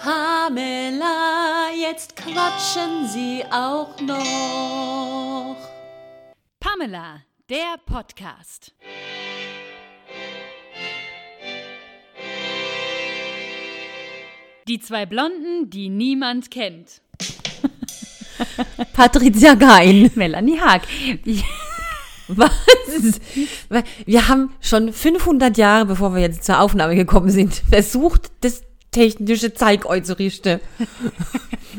Pamela, jetzt quatschen sie auch noch. Pamela, der Podcast. Die zwei Blonden, die niemand kennt. Patricia Gein. Melanie Haag. Was? Wir haben schon 500 Jahre, bevor wir jetzt zur Aufnahme gekommen sind, versucht, das technische Zeug einzurichten.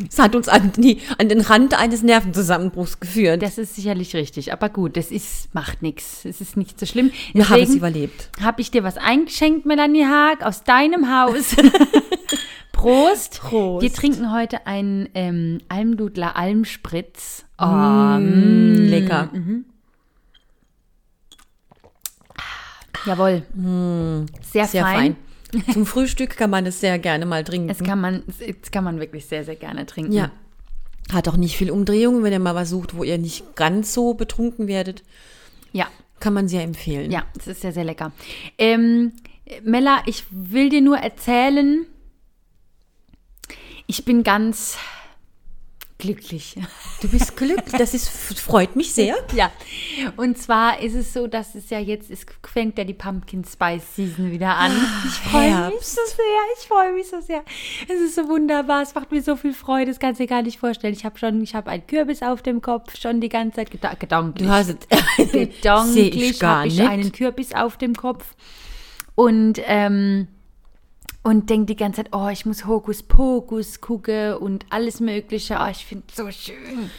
Es hat uns an, die, an den Rand eines Nervenzusammenbruchs geführt. Das ist sicherlich richtig, aber gut, das ist, macht nichts. Es ist nicht so schlimm. Wir haben es überlebt. Habe ich dir was eingeschenkt, Melanie Haag, aus deinem Haus. Prost. Prost. Wir trinken heute einen ähm, Almdudler Almspritz. Oh, Mm, lecker. Jawohl. Sehr, Sehr fein. fein. Zum Frühstück kann man es sehr gerne mal trinken. Das kann man, das kann man wirklich sehr, sehr gerne trinken. ja. Hat auch nicht viel Umdrehungen, wenn ihr mal was sucht, wo ihr nicht ganz so betrunken werdet. Ja, Kann man sehr empfehlen. ja, es ist sehr, sehr lecker. Ähm, Mella, ich will dir nur erzählen, ich bin ganz glücklich. Du bist glücklich. Das ist, freut mich sehr. Ja, und zwar ist es so, dass es ja jetzt, es fängt ja die Pumpkin Spice Season wieder an. Ich freue mich so sehr, ich freue mich so sehr. Es ist so wunderbar, es macht mir so viel Freude, das kannst du dir gar nicht vorstellen. Ich habe schon, ich habe einen Kürbis auf dem Kopf, schon die ganze Zeit, geda gedanklich. Du hast Sehe gedanklich habe ich einen Kürbis auf dem Kopf und ähm, und denke die ganze Zeit, oh, ich muss Hokus Pokus gucken und alles Mögliche. Oh, ich finde es so schön.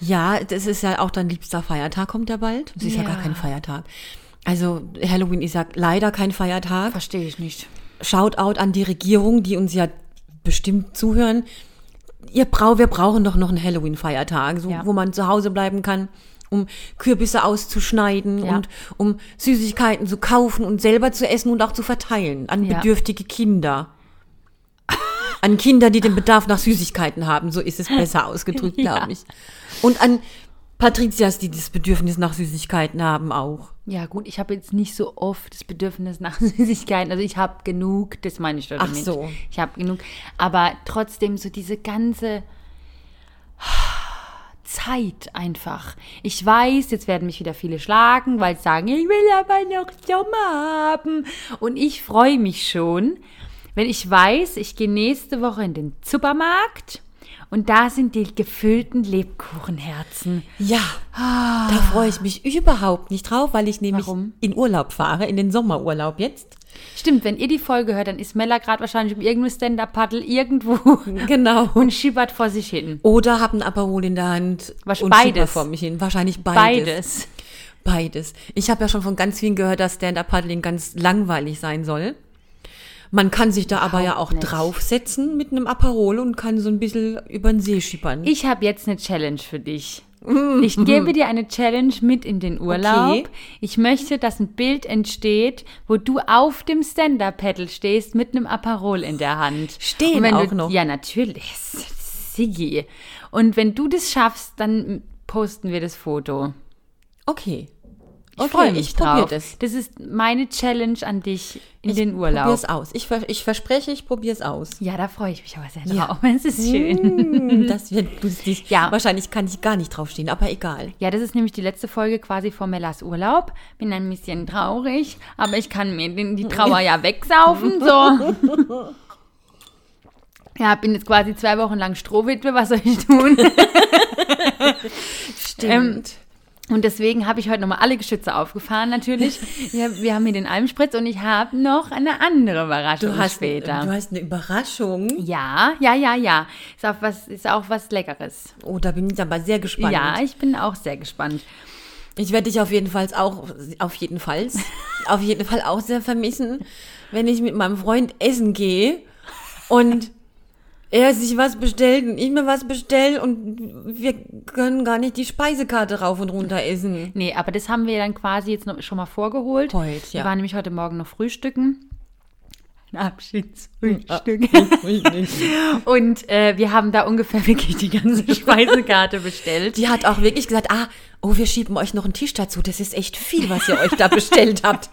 Ja, das ist ja auch dein liebster Feiertag, kommt ja bald. Es ist ja. Ja. gar kein Feiertag. Also Halloween ist ja leider kein Feiertag. Verstehe ich nicht. Shoutout an die Regierung, die uns ja bestimmt zuhören. Ihr brau, wir brauchen doch noch einen Halloween-Feiertag, so, Ja. wo man zu Hause bleiben kann, um Kürbisse auszuschneiden Ja. und um Süßigkeiten zu kaufen und selber zu essen und auch zu verteilen an Ja. bedürftige Kinder. An Kinder, die den Bedarf nach Süßigkeiten haben, so ist es besser ausgedrückt, glaube ich. Und an Patrizias, die das Bedürfnis nach Süßigkeiten haben, auch. Ja, gut, ich habe jetzt nicht so oft das Bedürfnis nach Süßigkeiten. Also ich habe genug, das meine ich doch Ach damit. so. Ich habe genug. Aber trotzdem so diese ganze Zeit einfach. Ich weiß, jetzt werden mich wieder viele schlagen, weil sie sagen, ich will aber noch Sommer haben. Und ich freue mich schon, wenn ich weiß, ich gehe nächste Woche in den Supermarkt und da sind die gefüllten Lebkuchenherzen. Ja, da freue ich mich überhaupt nicht drauf, weil ich nämlich Warum? in Urlaub fahre, in den Sommerurlaub jetzt. Stimmt, wenn ihr die Folge hört, dann ist Mella gerade wahrscheinlich um irgendein Stand-Up-Paddle irgendwo Genau. und schiebert vor sich hin. Oder habe ein Aperol in der Hand Was- und beides. vor mich hin. Wahrscheinlich beides. Beides. Beides. Ich habe ja schon von ganz vielen gehört, dass Stand-Up-Paddling ganz langweilig sein soll. Man kann sich da aber ja auch nicht. draufsetzen mit einem Aperol und kann so ein bisschen über den See schippern. Ich habe jetzt eine Challenge für dich. Ich gebe dir eine Challenge mit in den Urlaub. Okay. Ich möchte, dass ein Bild entsteht, wo du auf dem Stand-Up-Paddle stehst mit einem Aperol in der Hand. Stehen auch du, noch? Ja, natürlich. Siggi. Und wenn du das schaffst, dann posten wir das Foto. okay. Ich Okay, freue mich ich drauf. das. Das ist meine Challenge an dich in Ich den Urlaub. Probier's aus. Ich, ver ich verspreche, ich probiere es aus. Ja, da freue ich mich aber sehr Ja. drauf. Es ist schön. Hm, Das wird lustig. Ja. Wahrscheinlich kann ich gar nicht draufstehen, aber egal. Ja, das ist nämlich die letzte Folge quasi vor Mellas Urlaub. Bin ein bisschen traurig, aber ich kann mir den, die Trauer ja wegsaufen. So. Ja, bin jetzt quasi zwei Wochen lang Strohwitwe, was soll ich tun? Stimmt. Und deswegen habe ich heute nochmal alle Geschütze aufgefahren, natürlich. Ja, wir haben hier den Almspritz und ich habe noch eine andere Überraschung du, hast, später. du hast eine Überraschung. ja, ja, ja, ja. Ist auch was, ist auch was Leckeres. Oh, da bin ich aber sehr gespannt. Ja, ich bin auch sehr gespannt. Ich werde dich auf jeden Fall auch, auf jeden Fall, auf jeden Fall auch sehr vermissen, wenn ich mit meinem Freund essen gehe und er sich was bestellt und ich mir was bestelle und wir können gar nicht die Speisekarte rauf und runter essen. Nee, aber das haben wir dann quasi jetzt noch, schon mal vorgeholt. Heute, ja. Wir waren nämlich heute Morgen noch frühstücken. Abschiedsfrühstück. Und äh, wir haben da ungefähr wirklich die ganze Speisekarte bestellt. Die hat auch wirklich gesagt, ah, oh, wir schieben euch noch einen Tisch dazu. Das ist echt viel, was ihr euch da bestellt habt.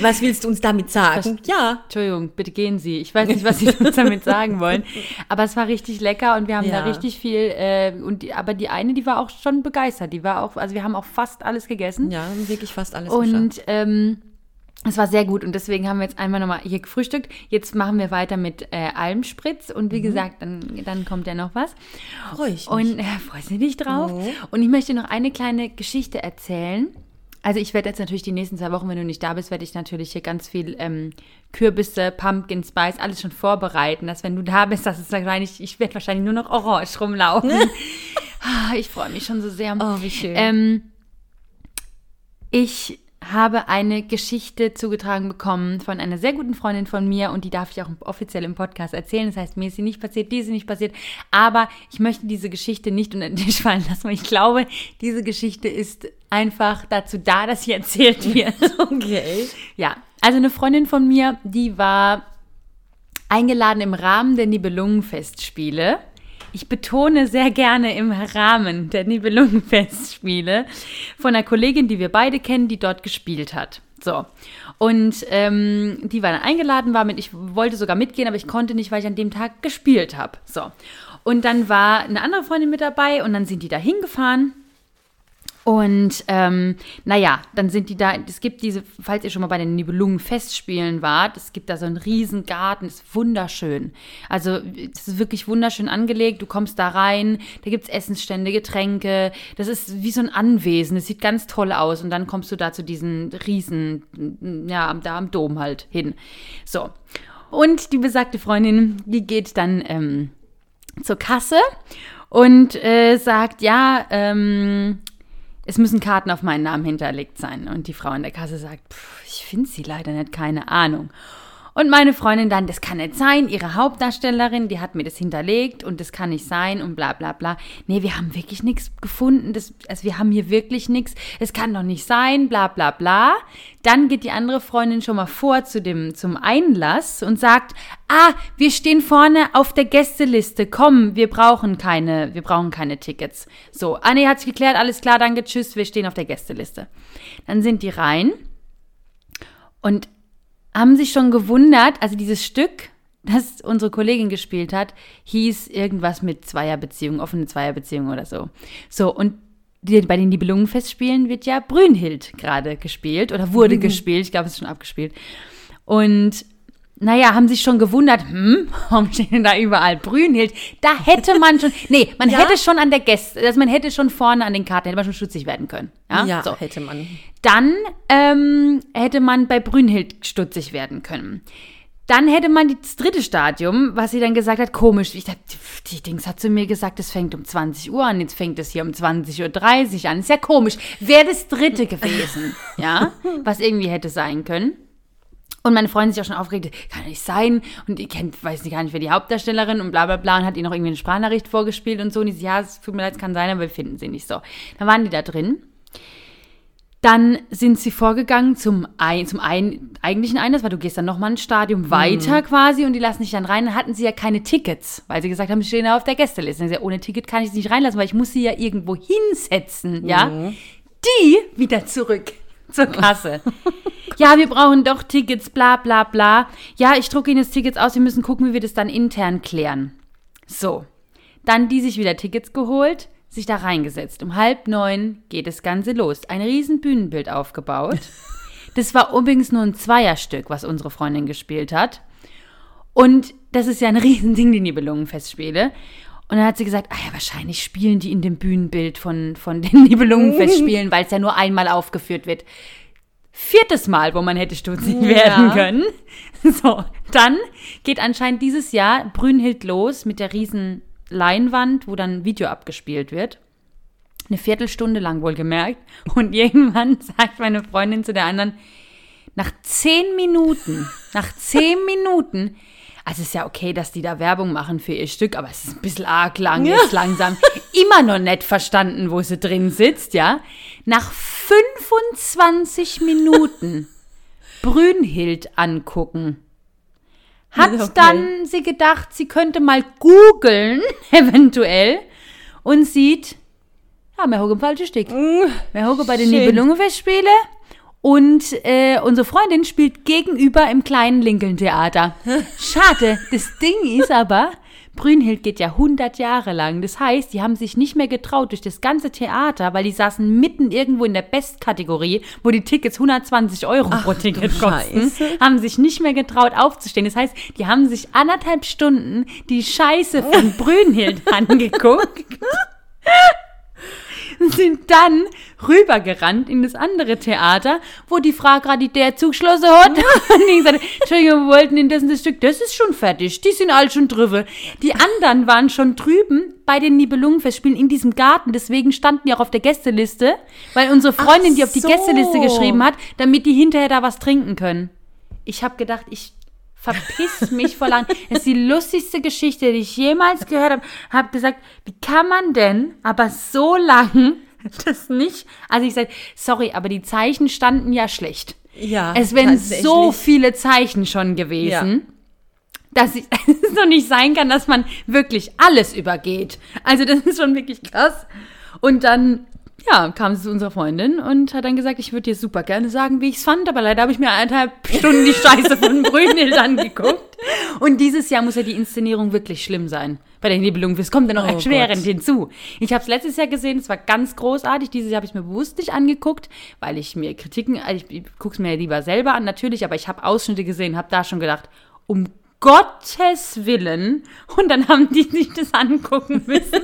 Was willst du uns damit sagen? Ja. Entschuldigung, bitte gehen Sie. Ich weiß nicht, was Sie uns damit sagen wollen. Aber es war richtig lecker und wir haben Ja. da richtig viel. Äh, und die, aber die eine, die war auch schon begeistert. Die war auch, also wir haben auch fast alles gegessen. Ja, wirklich fast alles. Und ähm, es war sehr gut und deswegen haben wir jetzt einmal nochmal hier gefrühstückt. Jetzt machen wir weiter mit äh, Almspritz und Mhm. wie gesagt, dann, dann kommt ja noch was. Ich mich. Und äh, freust du dich drauf? Oh. Und ich möchte noch eine kleine Geschichte erzählen. Also ich werde jetzt natürlich die nächsten zwei Wochen, wenn du nicht da bist, werde ich natürlich hier ganz viel ähm, Kürbisse, Pumpkin Spice, alles schon vorbereiten, dass wenn du da bist, das ist wahrscheinlich, ich werde wahrscheinlich nur noch orange rumlaufen. Ah, ich freue mich schon so sehr. Oh, wie schön. Ähm, ich habe eine Geschichte zugetragen bekommen von einer sehr guten Freundin von mir und die darf ich auch offiziell im Podcast erzählen. Das heißt, mir ist sie nicht passiert, ist sie nicht passiert, aber ich möchte diese Geschichte nicht unter den Tisch fallen lassen, weil ich glaube, diese Geschichte ist einfach dazu da, dass sie erzählt wird. okay. Ja, also eine Freundin von mir, die war eingeladen im Rahmen der Nibelungenfestspiele. Ich betone sehr gerne im Rahmen der Nibelungenfestspiele von einer Kollegin, die wir beide kennen, die dort gespielt hat. So. Und ähm, die war dann eingeladen, war mit, ich wollte sogar mitgehen, aber ich konnte nicht, weil ich an dem Tag gespielt habe. So. Und dann war eine andere Freundin mit dabei und dann sind die da hingefahren. Und ähm, naja, dann sind die da, es gibt diese, falls ihr schon mal bei den Nibelungen-Festspielen wart, es gibt da so einen riesen Garten, ist wunderschön. Also es ist wirklich wunderschön angelegt, du kommst da rein, da gibt's Essensstände, Getränke, das ist wie so ein Anwesen, es sieht ganz toll aus und dann kommst du da zu diesen riesen, ja, da am Dom halt hin. So. Und die besagte Freundin, die geht dann ähm, zur Kasse und äh, sagt, ja, ähm, es müssen Karten auf meinen Namen hinterlegt sein. Und die Frau in der Kasse sagt, "Pff, ich finde sie leider nicht, keine Ahnung. Und meine Freundin dann, das kann nicht sein, ihre Hauptdarstellerin, die hat mir das hinterlegt und das kann nicht sein und bla bla bla. Nee, wir haben wirklich nichts gefunden, das, also wir haben hier wirklich nichts, es kann doch nicht sein, bla bla bla. Dann geht die andere Freundin schon mal vor zu dem, zum Einlass und sagt, ah, wir stehen vorne auf der Gästeliste, komm, wir brauchen keine, wir brauchen keine Tickets. So, ah nee, hat sich geklärt, alles klar, danke, tschüss, wir stehen auf der Gästeliste. Dann sind die rein und haben sich schon gewundert, also dieses Stück, das unsere Kollegin gespielt hat, hieß irgendwas mit Zweierbeziehung, offene Zweierbeziehung oder so. So, und die, bei den Nibelungenfestspielen wird ja Brünnhild gerade gespielt oder wurde gespielt, ich glaube, es ist schon abgespielt. Und naja, haben sich schon gewundert, hm, warum stehen denn da überall Brünnhild? Da hätte man schon, nee, man Ja? hätte schon an der Gäste, also man hätte schon vorne an den Karten, hätte man schon stutzig werden können. Ja, Ja, so. hätte man. Dann ähm, hätte man bei Brünnhild stutzig werden können. Dann hätte man das dritte Stadium, was sie dann gesagt hat, komisch. Ich dachte, die Dings hat zu mir gesagt, es fängt um 20 Uhr an, jetzt fängt es hier um 20.30 Uhr an. Ist ja komisch. Wäre das dritte gewesen, ja, was irgendwie hätte sein können. Und meine Freundin sich auch schon aufgeregt, kann ja nicht sein. Und ihr kennt, weiß nicht gar nicht, wer die Hauptdarstellerin und bla bla bla und hat ihr noch irgendwie eine Sprachnachricht vorgespielt und so. Und die so, ja, es tut mir leid, es kann sein, aber wir finden sie nicht so. Dann waren die da drin. Dann sind sie vorgegangen zum, ein, zum ein, eigentlichen Einlass, weil du gehst dann nochmal ein Stadium weiter quasi und die lassen dich dann rein. Dann hatten sie ja keine Tickets, weil sie gesagt haben, sie stehen ja auf der Gästeliste. Gesagt, ohne Ticket kann ich sie nicht reinlassen, weil ich muss sie ja irgendwo hinsetzen, ja. Die wieder zurück zur Kasse. ja, wir brauchen doch Tickets, bla bla bla. Ja, ich drucke Ihnen jetzt Tickets aus, wir müssen gucken, wie wir das dann intern klären. So, dann die sich wieder Tickets geholt, sich da reingesetzt. Um halb neun geht das Ganze los. Ein riesen Bühnenbild aufgebaut. Das war übrigens nur ein Zweierstück, was unsere Freundin gespielt hat. Und das ist ja ein Riesending, die Nibelungenfestspiele. Und dann hat sie gesagt, ah ja, wahrscheinlich spielen die in dem Bühnenbild von, von den Nibelungenfestspielen, weil es ja nur einmal aufgeführt wird. Viertes Mal, wo man hätte stutzig werden können. So, dann geht anscheinend dieses Jahr Brünnhild los mit der riesen Leinwand, wo dann Video abgespielt wird. Eine Viertelstunde lang wohlgemerkt. Und irgendwann sagt meine Freundin zu der anderen, nach zehn Minuten, nach zehn Minuten, also es ist ja okay, dass die da Werbung machen für ihr Stück, aber es ist ein bisschen arg lang jetzt langsam. Immer noch nicht verstanden, wo sie drin sitzt, ja. Nach 25 Minuten Brünnhild angucken. hat Okay. dann sie gedacht, sie könnte mal googeln, eventuell, und sieht, ja, wir hocken im falschen Stück. Wir hocken bei den Mm, schön. Nibelungenfestspiele und äh, unsere Freundin spielt gegenüber im kleinen Lincoln-Theater. Schade, das Ding ist aber, Brünnhild geht ja 100 Jahre lang. Das heißt, die haben sich nicht mehr getraut durch das ganze Theater, weil die saßen mitten irgendwo in der Bestkategorie, wo die Tickets 120 Euro pro Ticket kosten, Scheiße. haben sich nicht mehr getraut aufzustehen. Das heißt, die haben sich anderthalb Stunden die Scheiße von Brünnhild angeguckt sind dann rübergerannt in das andere Theater, wo die Frau gerade der zugeschlossen hat. Und die gesagt, Entschuldigung, wir wollten in dessen das Stück, das ist schon fertig, die sind alle schon drüber. Die anderen waren schon drüben bei den Nibelungenfestspielen in diesem Garten, deswegen standen die auch auf der Gästeliste, weil unsere Freundin Ach die auf die so. Gästeliste geschrieben hat, damit die hinterher da was trinken können. Ich habe gedacht, ich verpiss mich vor lang. Das ist die lustigste Geschichte, die ich jemals gehört habe. Hab gesagt, wie kann man denn aber so lang das nicht? Also ich sage, sorry, aber die Zeichen standen ja schlecht. Ja. Es wären so viele Zeichen schon gewesen. Dass ich, es doch nicht sein kann, dass man wirklich alles übergeht. Also das ist schon wirklich krass. Und dann, ja, kam sie zu unserer Freundin und hat dann gesagt, ich würde dir super gerne sagen, wie ich es fand, aber leider habe ich mir eineinhalb Stunden die Scheiße von Brünnhild angeguckt. Und dieses Jahr muss ja die Inszenierung wirklich schlimm sein. Bei der Nibelung, es kommt ja noch Oh erschwerend Gott. hinzu. Ich habe es letztes Jahr gesehen, es war ganz großartig. Dieses Jahr habe ich mir bewusst nicht angeguckt, weil ich mir Kritiken, also ich, ich gucke es mir ja lieber selber an, natürlich, aber ich habe Ausschnitte gesehen, habe da schon gedacht, um Gottes Willen. Und dann haben die sich das angucken müssen.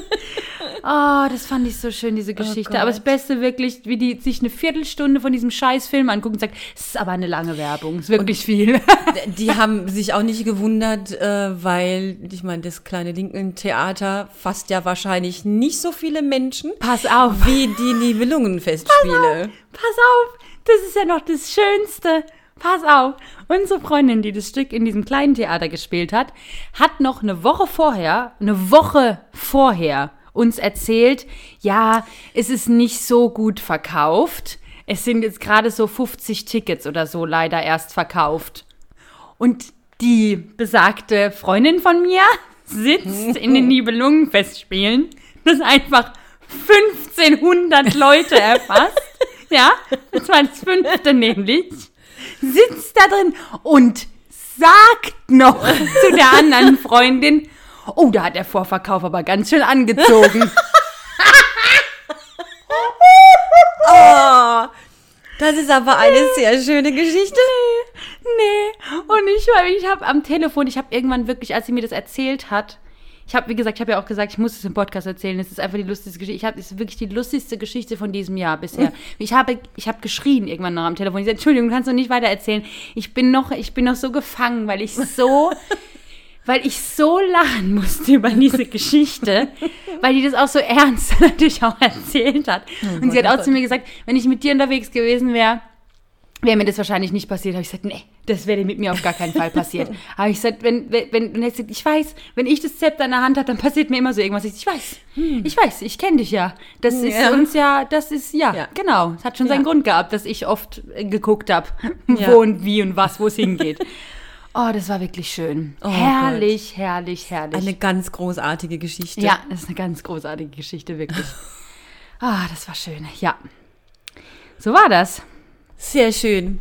Oh, das fand ich so schön, diese Geschichte. aber das. Beste wirklich, wie die sich eine Viertelstunde von diesem scheiß Film angucken und sagt, es ist aber eine lange Werbung, es ist wirklich viel. Die haben sich auch nicht gewundert, äh, weil, ich meine, das kleine Lincoln-Theater fasst ja wahrscheinlich nicht so viele Menschen Pass auf. wie die Nibelungenfestspiele. Pass auf, das ist ja noch das Schönste. Pass auf, unsere Freundin, die das Stück in diesem kleinen Theater gespielt hat, hat noch eine Woche vorher, eine Woche vorher uns erzählt, ja, es ist nicht so gut verkauft. Es sind jetzt gerade so 50 Tickets oder so leider erst verkauft. Und die besagte Freundin von mir sitzt in den Nibelungenfestspielen, das einfach 1500 Leute erfasst. Ja, das war das fünfte nämlich. Sitzt da drin und sagt noch zu der anderen Freundin, oh, da hat der Vorverkauf aber ganz schön angezogen. Oh, das ist aber eine sehr schöne Geschichte. Nee. Und ich, ich habe am Telefon, ich habe irgendwann wirklich, als sie mir das erzählt hat, ich habe, wie gesagt, ich habe ja auch gesagt, ich muss es im Podcast erzählen. Es ist einfach die lustigste Geschichte. Ich habe, es ist wirklich die lustigste Geschichte von diesem Jahr bisher. Ich habe, ich habe geschrien irgendwann noch am Telefon. Ich sagte, Entschuldigung, du kannst noch nicht weiter erzählen. Ich bin noch, ich bin noch so gefangen, weil ich so, weil ich so lachen musste über diese Geschichte, weil die das auch so ernst natürlich auch erzählt hat. Und sie hat auch zu mir gesagt, wenn ich mit dir unterwegs gewesen wäre, wäre mir das wahrscheinlich nicht passiert. Habe ich gesagt, nee, das wäre mit mir auf gar keinen Fall passiert. Habe ich gesagt, wenn, wenn, wenn, ich weiß, wenn ich das Zepter in der Hand habe, dann passiert mir immer so irgendwas. Ich, weiß, ich weiß, ich kenne dich ja. Das ist Ja. uns ja, das ist, ja, Ja. genau. Es hat schon seinen Ja. Grund gehabt, dass ich oft äh, geguckt habe, wo und wie und was, wo es hingeht. Oh, das war wirklich schön. Oh herrlich, herrlich, herrlich. Eine ganz großartige Geschichte. ja, das ist eine ganz großartige Geschichte, wirklich. Ah, das war schön, ja. So war das. Sehr schön.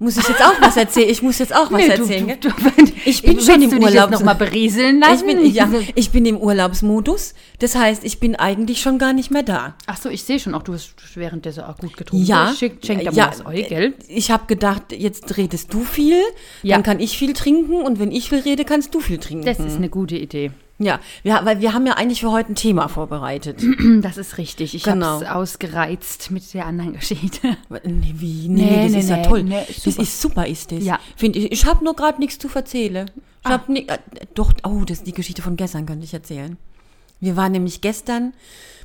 Muss ich jetzt auch was erzählen? Ich muss jetzt auch was Nee, erzählen. Du, du, du, Ich bin schon im Urlaub. noch mal berieseln lassen? Ich bin, ja, ich bin im Urlaubsmodus. Das heißt, ich bin eigentlich schon gar nicht mehr da. Ach so, ich sehe schon auch, du hast währenddessen auch gut getrunken. Ja. Schick, schenk da mal ja, was Eu, gell? Ich habe gedacht, jetzt redest du viel, Ja. dann kann ich viel trinken und wenn ich viel rede, kannst du viel trinken. Das ist eine gute Idee. Ja, wir, weil wir haben ja eigentlich für heute ein Thema vorbereitet. Das ist richtig. Ich Genau. habe es ausgereizt mit der anderen Geschichte. Nee, wie? Nee, Nee, das nee, ist ja nee, toll. nee, das ist super, ist das. Ja. Finde ich. Ich habe nur gerade nichts zu erzählen. Ich hab ni äh, doch, oh, das ist die Geschichte von gestern, könnte ich erzählen. Wir waren nämlich gestern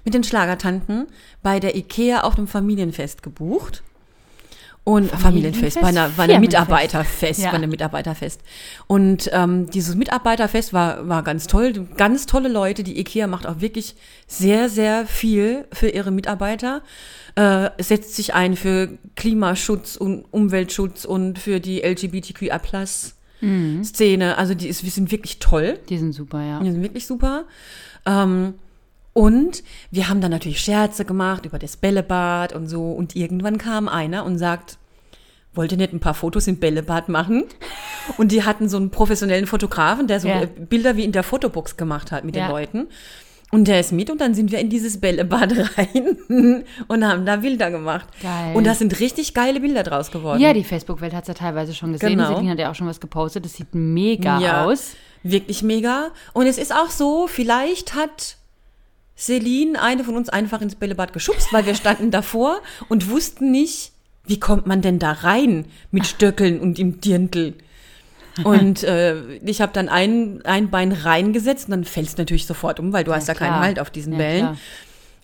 mit den Schlagertanten bei der Ikea auf dem Familienfest gebucht. Und Familienfest, Familienfest? bei einer, bei einer. Mitarbeiterfest, Ja. bei einem Mitarbeiterfest. Und ähm, dieses Mitarbeiterfest war, war ganz toll, ganz tolle Leute. Die IKEA macht auch wirklich sehr, sehr viel für ihre Mitarbeiter, äh, setzt sich ein für Klimaschutz und Umweltschutz und für die LGBTQI+. Szene. Also die ist, wir sind wirklich toll. Die sind super, ja. Die sind wirklich super. Ähm, und wir haben dann natürlich Scherze gemacht über das Bällebad und so. Und irgendwann kam einer und sagt, wollt ihr nicht ein paar Fotos im Bällebad machen? Und die hatten so einen professionellen Fotografen, der so Ja. äh, Bilder wie in der Fotobox gemacht hat mit Ja. den Leuten. Und der ist mit und dann sind wir in dieses Bällebad rein und haben da Bilder gemacht. Geil. Und da sind richtig geile Bilder draus geworden. Ja, die Facebook-Welt hat es ja teilweise schon gesehen. Genau. Celine hat ja auch schon was gepostet. Das sieht mega Ja. aus. Wirklich mega. Und es ist auch so, vielleicht hat Celine eine von uns einfach ins Bällebad geschubst, weil wir standen davor und wussten nicht, wie kommt man denn da rein mit Stöckeln und im Dirndl. Und äh, ich habe dann ein, ein Bein reingesetzt und dann fällst du natürlich sofort um, weil du hast ja keinen. Halt auf diesen Ja, Bällen.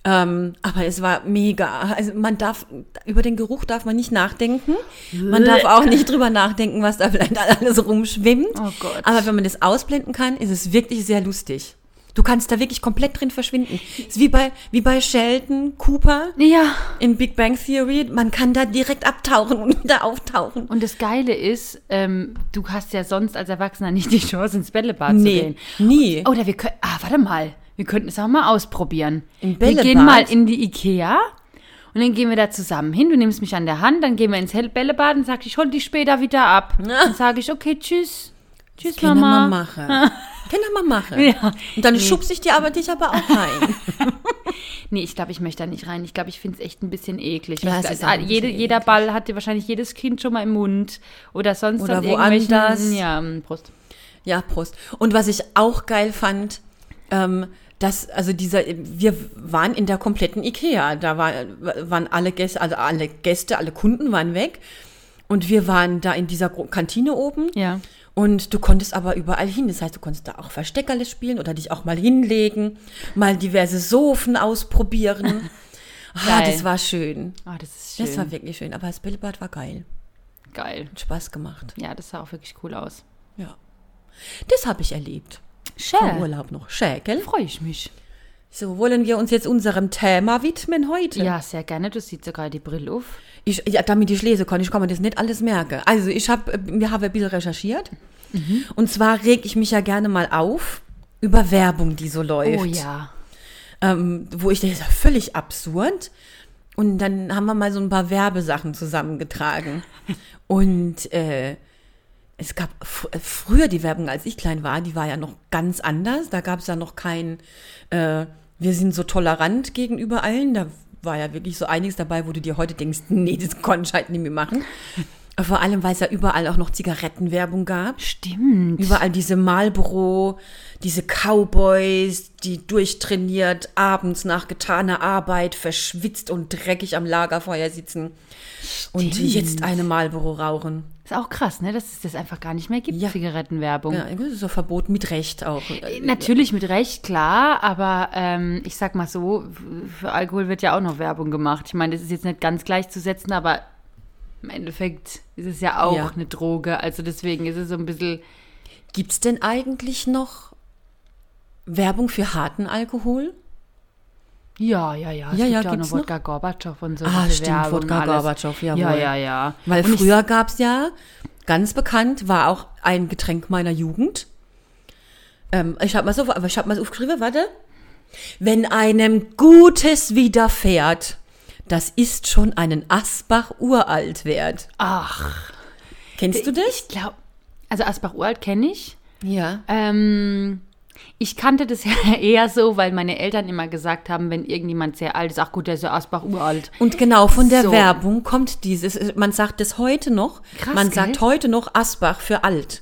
Ähm, aber es war mega. Also man darf, über den Geruch darf man nicht nachdenken. Man darf auch nicht drüber nachdenken, was da vielleicht alles rumschwimmt. Oh. Aber wenn man das ausblenden kann, ist es wirklich sehr lustig. Du kannst da wirklich komplett drin verschwinden. ist wie bei, wie bei Sheldon Cooper Ja. in Big Bang Theory. Man kann da direkt abtauchen und wieder auftauchen. Und das Geile ist, ähm, du hast ja sonst als Erwachsener nicht die Chance, ins Bällebad zu Nee, gehen. nie. Oder wir können, ah, warte mal. Wir könnten es auch mal ausprobieren. Im wir Bällebad? gehen mal in die Ikea und dann gehen wir da zusammen hin. Du nimmst mich an der Hand, dann gehen wir ins Bällebad und sagst, ich hol dich später wieder ab. Dann sage ich, okay, tschüss. Tschüss, Kann Mama. man machen. Kann man machen. Ja. Und dann schubst ich dir aber dich aber auch rein. Nee, ich glaube, ich möchte da nicht rein. Ich glaube, ich finde es echt ein bisschen eklig. Ja, es ist also, jede, bisschen jeder eklig. Ball hat ja wahrscheinlich jedes Kind schon mal im Mund oder sonst Oder woanders. Ja, mm, Prost. Ja, Prost. Und was ich auch geil fand, ähm, dass, also dieser, wir waren in der kompletten Ikea. Da war, waren alle Gäste, also alle Gäste, alle Kunden waren weg. Und wir waren da in dieser Kantine oben. Ja. Und du konntest aber überall hin. Das heißt, du konntest da auch Versteckerle spielen oder dich auch mal hinlegen, mal diverse Sofen ausprobieren. ah, das war schön. Ah, das ist schön. Das war wirklich schön. Aber das Bällebad war geil. geil. Hat Spaß gemacht. Ja, das sah auch wirklich cool aus. Ja. Das habe ich erlebt. Vom Schön. Urlaub noch. Schäkel. Freue ich mich. So, wollen wir uns jetzt unserem Thema widmen heute? Ja, sehr gerne. Du siehst sogar die Brille auf. Ich, ja, damit ich lesen kann, ich kann mir das nicht alles merken. Also ich habe, wir haben ein bisschen recherchiert. Mhm. Und zwar reg ich mich ja gerne mal auf über Werbung, die so läuft. Oh ja. Ähm, wo ich denke, das ist ja völlig absurd. Und dann haben wir mal so ein paar Werbesachen zusammengetragen. Und äh, es gab fr äh, früher die Werbung, als ich klein war, die war ja noch ganz anders. Da gab es ja noch kein, äh, wir sind so tolerant gegenüber allen. Da war ja wirklich so einiges dabei, wo du dir heute denkst, nee, das konnte ich halt nicht mehr machen. Vor allem, weil es ja überall auch noch Zigarettenwerbung gab. Stimmt. Überall diese Marlboro, diese Cowboys, die durchtrainiert, abends nach getaner Arbeit, verschwitzt und dreckig am Lagerfeuer sitzen und Stimmt. jetzt eine Marlboro rauchen. Ist auch krass, ne? Dass es das einfach gar nicht mehr gibt, Ja. Zigarettenwerbung. Ja, das ist so verboten mit Recht auch. Natürlich mit Recht, klar, aber ähm, ich sag mal so, für Alkohol wird ja auch noch Werbung gemacht. Ich meine, das ist jetzt nicht ganz gleichzusetzen, aber im Endeffekt ist es ja auch Ja. eine Droge. Also deswegen ist es so ein bisschen. Gibt es denn eigentlich noch Werbung für harten Alkohol? Ja, ja, ja. Es Ja, gibt ja, auch gibt's noch Wodka Gorbatschow und so. Ah, stimmt, Werbung, Wodka alles. Gorbatschow, jawohl. Ja, ja, ja. Weil Und früher gab es ja, ganz bekannt, war auch ein Getränk meiner Jugend. Ähm, ich habe mal so, ich habe mal so aufgeschrieben, warte. Wenn einem Gutes widerfährt, das ist schon einen Asbach uralt wert. Ach, Kennst du das? ich glaube, also Asbach-Uralt kenne ich. Ja. Ähm, ich kannte das ja eher so, weil meine Eltern immer gesagt haben, wenn irgendjemand sehr alt ist, ach gut, der ist ja Asbach uralt. Und genau von der So. Werbung kommt dieses, man sagt es heute noch, Krass, man gell? sagt heute noch Asbach für alt.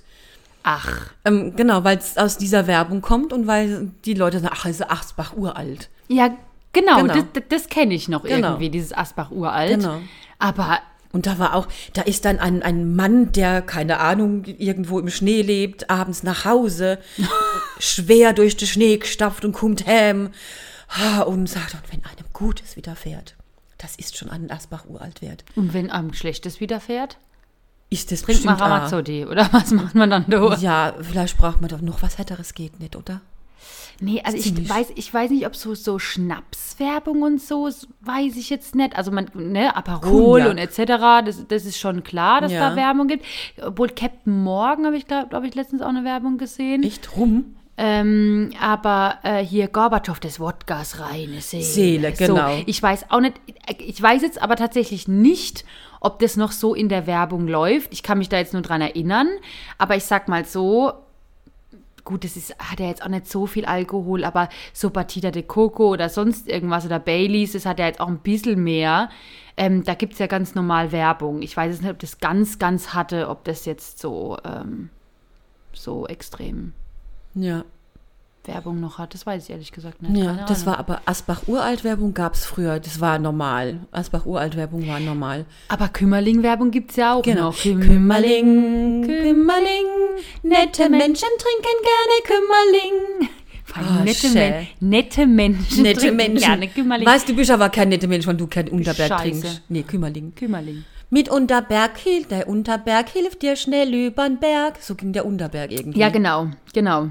Ach, Ähm, genau, weil es aus dieser Werbung kommt und weil die Leute sagen, ach, ist Asbach uralt. ja, genau, Genau. das, das, kenne ich noch Genau. irgendwie, dieses Asbach uralt. Genau. Aber Und da war auch, da ist dann ein, ein Mann, der, keine Ahnung, irgendwo im Schnee lebt, abends nach Hause, schwer durch den Schnee gestapft und kommt heim ha, und sagt, und wenn einem Gutes widerfährt, das ist schon einen Asbach uralt wert. und wenn einem Schlechtes widerfährt, Ist das trinkt man auch. Ramazotti oder was macht man dann da? Ja, vielleicht braucht man doch noch was Härteres, geht nicht, oder? Nee, also ich weiß, ich weiß nicht, ob so, so Schnapswerbung und so, weiß ich jetzt nicht. Also man, ne, Aperol und etc., das, das ist schon klar, dass Ja. da Werbung gibt. Obwohl Captain Morgan habe ich, glaube glaub ich, letztens auch eine Werbung gesehen. Echt rum? Ähm, aber äh, hier Gorbatschow des Wodkas reine Seele. Seele, genau. So, ich weiß auch nicht, ich weiß jetzt aber tatsächlich nicht, ob das noch so in der Werbung läuft. Ich kann mich da jetzt nur dran erinnern. Aber ich sag mal so, gut, das ist, hat ja jetzt auch nicht so viel Alkohol, aber so Batida de Coco oder sonst irgendwas oder Baileys, das hat ja jetzt auch ein bisschen mehr. Ähm, da gibt es ja ganz normal Werbung. Ich weiß jetzt nicht, ob das ganz, ganz hatte, ob das jetzt so, ähm, so extrem Ja. Werbung noch hat. Das weiß ich ehrlich gesagt nicht. Ja, Keine das Ahnung. war aber Asbach-Uralt-Werbung gab es früher. Das war normal. Asbach-Uralt-Werbung war normal. Aber Kümmerling-Werbung gibt es ja auch Genau. noch. Kümmerling, Kümmerling, nette Menschen trinken gerne Kümmerling. Ah, nette. Men nette Menschen. Nette Menschen. Gerne Kümmerling. Weißt du, bist aber kein netter Mensch, wenn du kein Unterberg Scheiße. trinkst. Nee, Kümmerling. Kümmerling. Mit Unterberg hilft, der Unterberg hilft dir schnell übern Berg. So ging der Unterberg irgendwie. Ja, genau. Genau.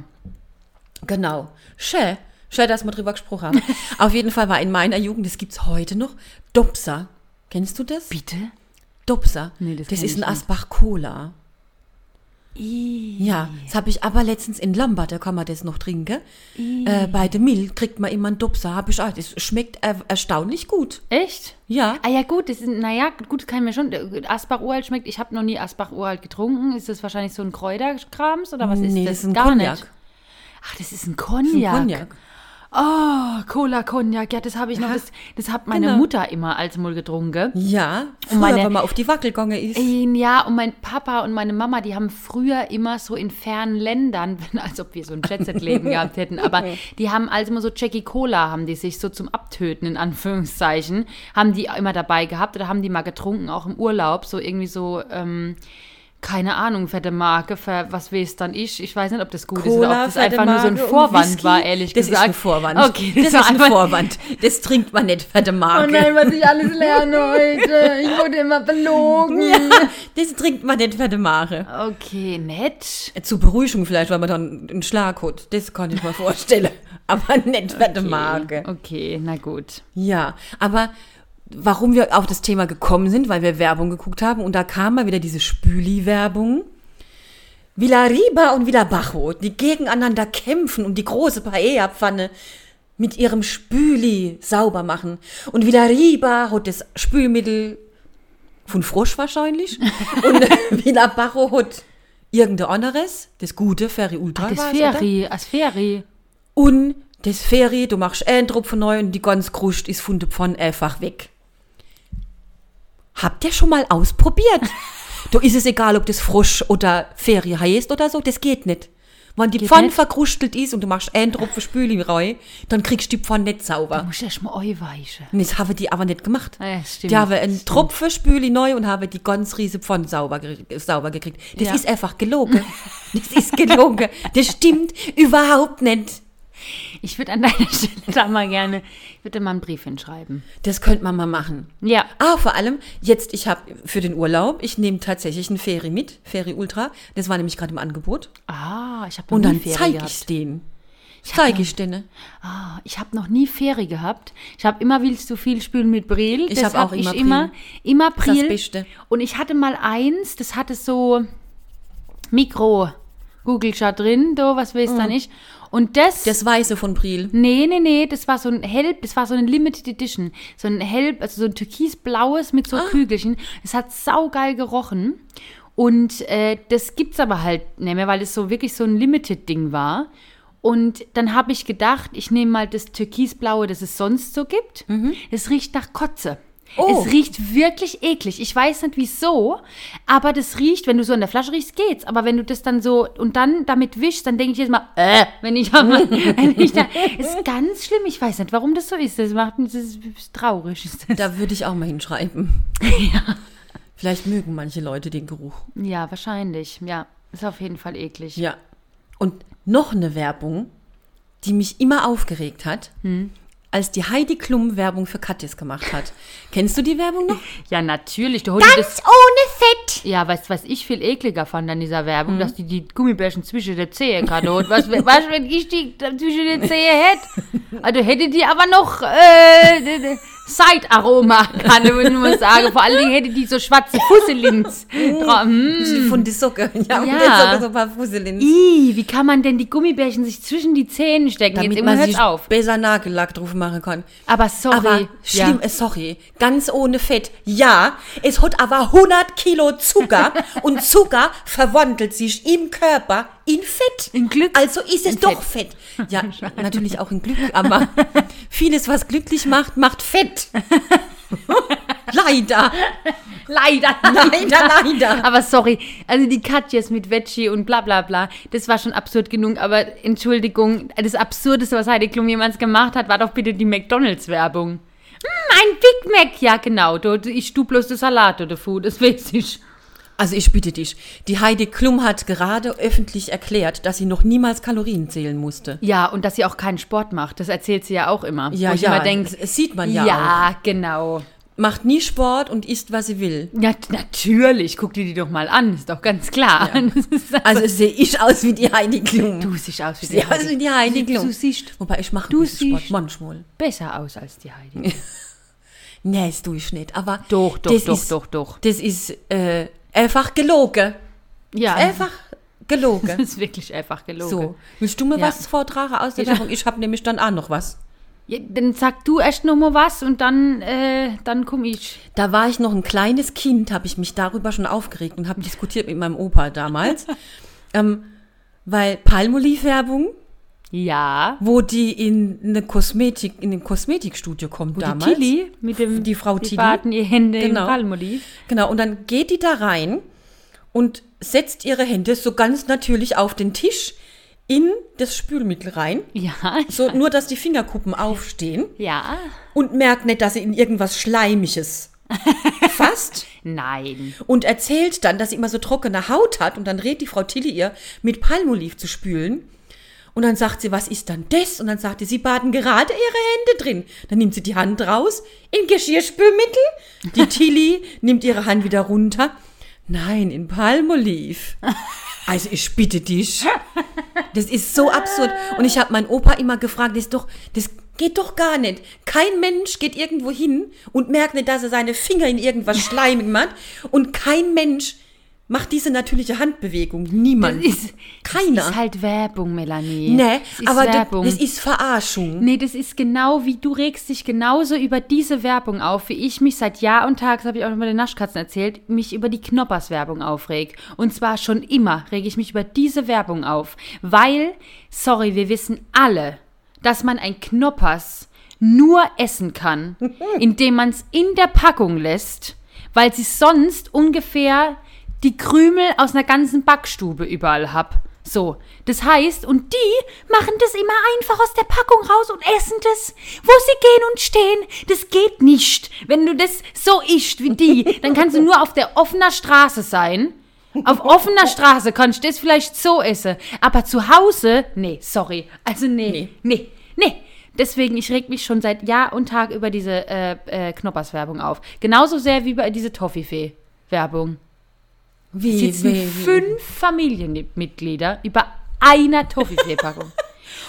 Genau. Schön. Schön, dass wir drüber gesprochen haben. Auf jeden Fall war in meiner Jugend, das gibt's heute noch, Dopser. Kennst du das? Bitte? Dopser. Nee, das das ist ein nicht. Asbach Cola. Ja, das habe ich aber letztens in Lambert, da kann man das noch trinken. Äh, bei der Mill kriegt man immer einen Dopser, habe ich auch. Das schmeckt er erstaunlich gut. Echt? Ja. Ah ja gut, das ist, naja, gut, das kann ich mir schon. Asbach Uralt schmeckt. Ich habe noch nie Asbach Uralt getrunken. Ist das wahrscheinlich so ein Kräuterkrams oder was ist nee, das? das ist ein Gar Cognac. nicht. Ach, das ist ein Ein Cognac. Oh, Cola Cognac. Ja, das habe ich noch. Das, das hat meine Genau. Mutter immer als Mal getrunken. Ja, früher, meine- wenn man auf die Wackel gegangen ist. Ja, und mein Papa und meine Mama, die haben früher immer so in fernen Ländern, als ob wir so ein Jet-Set-Leben gehabt hätten, aber die haben also immer so Jackie Cola, haben die sich so zum Abtöten, in Anführungszeichen, haben die immer dabei gehabt oder haben die mal getrunken, auch im Urlaub, so irgendwie so, ähm, keine Ahnung, fette Marke, für was weiß dann ich. Ich weiß nicht, ob das gut ist oder ob das einfach nur so ein Marke Vorwand war, ehrlich das gesagt. ist ein Vorwand. Okay, das, war ist ein Vorwand. Das trinkt man nicht, fette Marke. was ich alles lerne heute. Ich wurde immer belogen. Ja, das trinkt man nicht, fette Marke. Okay, nett. Zur Beruhigung vielleicht, weil man dann einen Schlag hat. Das kann ich mir vorstellen. Aber nicht fette Marke. Okay, na gut. Ja, aber warum wir auf das Thema gekommen sind, weil wir Werbung geguckt haben und da kam mal wieder diese Spüli-Werbung. Villariba und Villabajo, die gegeneinander kämpfen und die große Paella-Pfanne mit ihrem Spüli sauber machen. Und Villariba hat das Spülmittel von Frosch wahrscheinlich und Villabajo hat irgendein anderes, das gute Ferry Ultra. Das war's, oder? Feri, das Feri. Und das Ferry, du machst einen Tropfen neu und die ganze Kruste ist von der Pfanne einfach weg. Habt ihr schon mal ausprobiert? da ist es egal, ob das Frosch oder Ferry heißt oder so, das geht nicht. Wenn die Geht Pfanne nicht? verkrustelt ist und du machst einen Tropfen Spüli rein, dann kriegst du die Pfanne nicht Du sauber. musst erst mal einweichen. Und das haben die aber nicht gemacht. Ja, stimmt. Die haben einen Tropfen Spüli neu und haben die ganz riese Pfanne sauber, sauber gekriegt. Das Ja. ist einfach gelogen. das ist gelogen. Das stimmt überhaupt nicht. Ich würde an deiner Stelle da mal gerne, ich würde mal einen Brief hinschreiben. Das könnte man mal machen. Ja. Ah, vor allem, jetzt, ich habe für den Urlaub, ich nehme tatsächlich einen Ferry mit, Ferry Ultra. Das war nämlich gerade im Angebot. Ah, ich habe noch Und nie dann Ferie zeige gehabt. ich denen. Zeige ich denen. Ah, ich habe noch nie Ferie gehabt. Ich habe immer willst du viel spülen mit Brill. Ich Das hab auch ich immer Brill. immer, immer Das. Beste. Und ich hatte mal eins, das hatte so Mikro Google drin, do, was weiß da nicht. Und das, Das Weiße von Priel. Nee, nee, nee, das war so ein hell, das war so eine Limited Edition. So ein hell, also so ein türkisblaues mit Ah. so Kügelchen. Es hat saugeil gerochen. Und äh, das gibt's aber halt nicht mehr, weil es so wirklich so ein Limited-Ding war. Und dann habe ich gedacht, ich nehme mal das Türkisblaue, das es sonst so gibt. Es riecht nach Kotze. Oh. Es riecht wirklich eklig. Ich weiß nicht wieso, aber das riecht, wenn du so an der Flasche riechst, geht's. Aber wenn du das dann so und dann damit wischst, dann denke ich jetzt mal, äh, wenn ich, wenn ich da, ist ganz schlimm. Ich weiß nicht, warum das so ist. Das macht mich, das ist traurig. Ist das. Da würde ich auch mal hinschreiben. Vielleicht mögen manche Leute den Geruch. Ja, wahrscheinlich. Ja, ist auf jeden Fall eklig. Ja. Und noch eine Werbung, die mich immer aufgeregt hat, Hm. Als die Heidi Klum Werbung für Katjes gemacht hat. Kennst du die Werbung noch? Ja, natürlich. Du holst das. ohne Fett. Ja, weißt du, was ich viel ekliger fand an dieser Werbung, Mhm. dass die die Gummibärchen zwischen der Zehe gerade hat. Was, was, wenn ich die zwischen der Zehe hätte? Also hätte die aber noch äh, Side-Aroma, kann ich nur sagen. Vor allen Dingen hätte die so schwarze Fusselins. drauf. Mm. Von die Socke. Ja, Ja. der Socke so ein paar Fusselins. Ih, wie kann man denn die Gummibärchen sich zwischen die Zähne stecken? Damit Jetzt immer man sich auf. besser Nagellack drauf machen kann. Aber sorry. Aber schlimm, äh, sorry, ganz ohne Fett. Ja, es hat aber 100 Kilo Zucker und Zucker verwandelt sich im Körper in Fett. In Glück. Also ist es In doch Fett. Ja, natürlich auch in Glück, aber vieles, was glücklich macht, macht Fett. leider, Leider. leider, leider. Aber sorry, also die Katjes mit Veggie und bla bla bla, das war schon absurd genug. Aber Entschuldigung, das Absurdeste, was Heidi Klum jemals gemacht hat, war doch bitte die McDonalds-Werbung. Hm, ein Big Mac, ja genau, ich tu bloß das Salat oder Food, das weiß ich. Also ich bitte dich, die Heidi Klum hat gerade öffentlich erklärt, dass sie noch niemals Kalorien zählen musste. Ja, und dass sie auch keinen Sport macht, das erzählt sie ja auch immer. Ja, wo ich ja, immer denk, das- sieht man ja Ja, genau. Macht nie Sport und isst, was sie will. Ja, natürlich, guck dir die doch mal an, ist doch ganz klar. Das ist Also sehe ich aus wie die Heidi Klum. du siehst aus wie die aus wie die Heidi Klum. du siehst Wobei ich mache Sport manchmal. besser aus als die Heidi. Nee, das tue ich nicht. Aber Doch, doch, doch, ist, doch, doch. Das ist äh, einfach gelogen. Ja, Einfach gelogen. das ist wirklich einfach gelogen. So, willst du mir Ja. was vortragen aus der. Werbung? Ich habe nämlich dann auch noch was. Ja, dann sag du erst noch mal was und dann, äh, dann komm ich. Da war ich noch ein kleines Kind, habe ich mich darüber schon aufgeregt und habe diskutiert mit meinem Opa damals. ähm, weil Palmolive-Werbung, Ja. wo die in eine Kosmetik, in ein Kosmetikstudio kommt Wo damals. die Tilly mit dem Die Frau die Tilly. baden ihr Hände Genau. im Palmolive. Genau, und dann geht die da rein und setzt ihre Hände so ganz natürlich auf den Tisch in das Spülmittel rein. Ja. So nur, dass die Fingerkuppen aufstehen Ja. und merkt nicht, dass sie in irgendwas Schleimiges fasst Nein. und erzählt dann, dass sie immer so trockene Haut hat und dann rät die Frau Tilly ihr, mit Palmolive zu spülen. Und dann sagt sie, was ist dann das? Und dann sagt sie, sie baden gerade ihre Hände drin. Dann nimmt sie die Hand raus in Geschirrspülmittel. Die Tilly nimmt ihre Hand wieder runter. Nein, in Palmolive. Also ich bitte dich. Das ist so absurd. Und ich habe meinen Opa immer gefragt, das ist doch, das geht doch gar nicht. Kein Mensch geht irgendwo hin und merkt nicht, dass er seine Finger in irgendwas schleimig hat. Und kein Mensch macht diese natürliche Handbewegung. Niemand. Das ist, Keiner. Das ist halt Werbung, Melanie. nee, das ist aber das, Werbung. das ist Verarschung. Nee, das ist genau wie du regst dich genauso über diese Werbung auf, wie ich mich seit Jahr und Tag, das habe ich auch noch mal den Naschkatzen erzählt, mich über die Knoppers-Werbung aufreg. Und zwar schon immer rege ich mich über diese Werbung auf. Weil, sorry, wir wissen alle, dass man ein Knoppers nur essen kann, indem man es in der Packung lässt, weil sie sonst ungefähr die Krümel aus einer ganzen Backstube überall hab. So, das heißt, und die machen das immer einfach aus der Packung raus und essen das, wo sie gehen und stehen. Das geht nicht. Wenn du das so isst wie die, dann kannst du nur auf der offener Straße sein. Auf offener Straße kannst du das vielleicht so essen. Aber zu Hause, nee, sorry. Also nee, Nee. nee, nee. Deswegen, ich reg mich schon seit Jahr und Tag über diese äh, äh, Knoppers-Werbung auf. Genauso sehr wie über diese Toffifee-Werbung. Wie, sitzen wie, wie. fünf Familienmitglieder über einer Toffifee-Packung.